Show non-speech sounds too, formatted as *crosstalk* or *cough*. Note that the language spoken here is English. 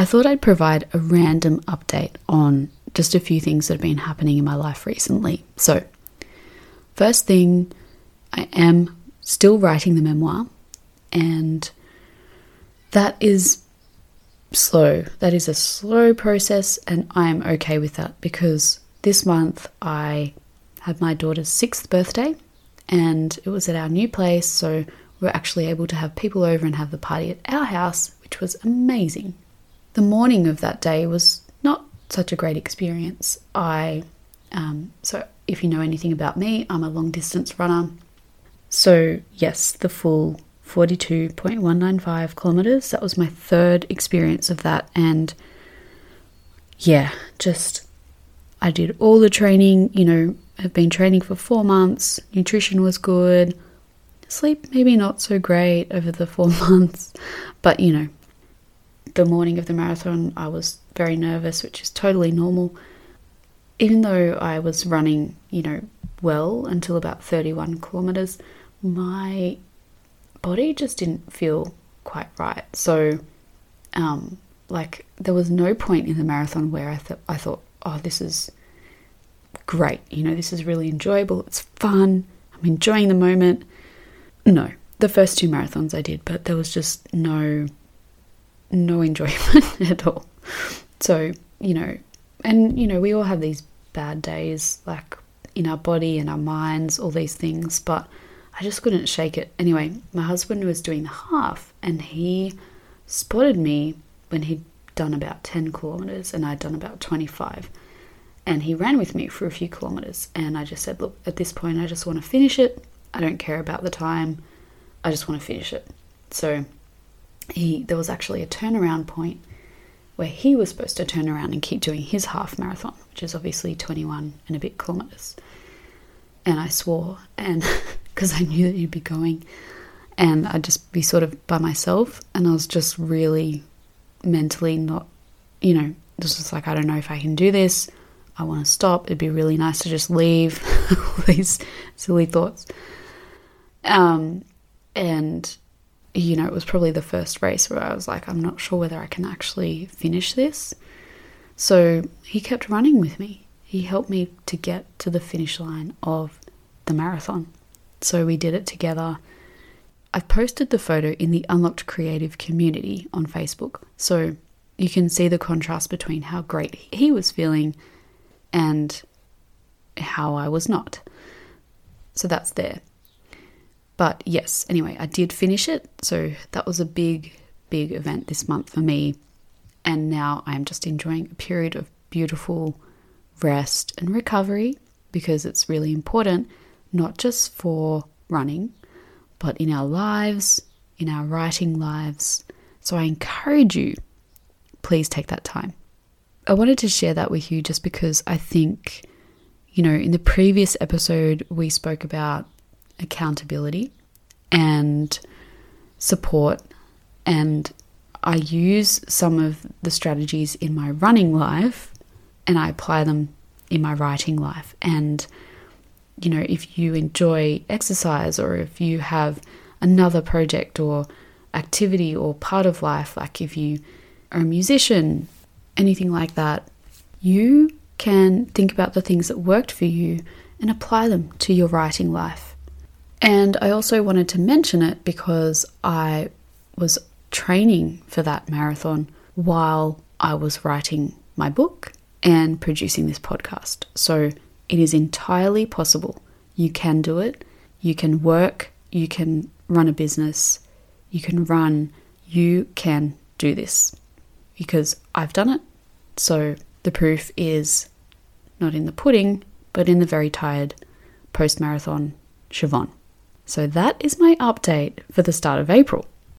I thought I'd provide a random update on just a few things that have been happening in my life recently. So, first thing, I am still writing the memoir, and that is slow. That is a slow process, and I am okay with that because this month I had my daughter's sixth birthday, and it was at our new place, so we were actually able to have people over and have the party at our house, which was amazing. The morning of that day was not such a great experience. I, um, so if you know anything about me, I'm a long distance runner. So, yes, the full 42.195 kilometers. That was my third experience of that. And yeah, just I did all the training, you know, have been training for four months. Nutrition was good. Sleep, maybe not so great over the four *laughs* months. But, you know, the morning of the marathon, I was very nervous, which is totally normal. Even though I was running, you know, well until about 31 kilometers, my body just didn't feel quite right. So, um, like, there was no point in the marathon where I, th- I thought, oh, this is great. You know, this is really enjoyable. It's fun. I'm enjoying the moment. No, the first two marathons I did, but there was just no no enjoyment *laughs* at all. So, you know, and you know, we all have these bad days like in our body and our minds, all these things, but I just couldn't shake it. Anyway, my husband was doing half and he spotted me when he'd done about 10 kilometers and I'd done about 25. And he ran with me for a few kilometers. And I just said, Look, at this point, I just want to finish it. I don't care about the time. I just want to finish it. So he there was actually a turnaround point where he was supposed to turn around and keep doing his half marathon, which is obviously 21 and a bit kilometers. And I swore, and *laughs* because I knew that he'd be going, and I'd just be sort of by myself, and I was just really mentally not, you know, just was like, I don't know if I can do this. I want to stop. It'd be really nice to just leave. *laughs* All these silly thoughts. Um, and you know, it was probably the first race where I was like, I'm not sure whether I can actually finish this. So he kept running with me. He helped me to get to the finish line of the marathon. So we did it together. I've posted the photo in the Unlocked Creative community on Facebook. So you can see the contrast between how great he was feeling and how I was not. So that's there. But yes, anyway, I did finish it. So that was a big, big event this month for me. And now I'm just enjoying a period of beautiful rest and recovery because it's really important, not just for running, but in our lives, in our writing lives. So I encourage you, please take that time. I wanted to share that with you just because I think, you know, in the previous episode, we spoke about accountability and support. And I use some of the strategies in my running life and I apply them in my writing life. And, you know, if you enjoy exercise or if you have another project or activity or part of life, like if you are a musician, anything like that, you can think about the things that worked for you and apply them to your writing life. And I also wanted to mention it because I was training for that marathon while I was writing my book and producing this podcast. So it is entirely possible. You can do it. You can work. You can run a business. You can run. You can do this because I've done it. So the proof is not in the pudding, but in the very tired post marathon Siobhan. So that is my update for the start of April.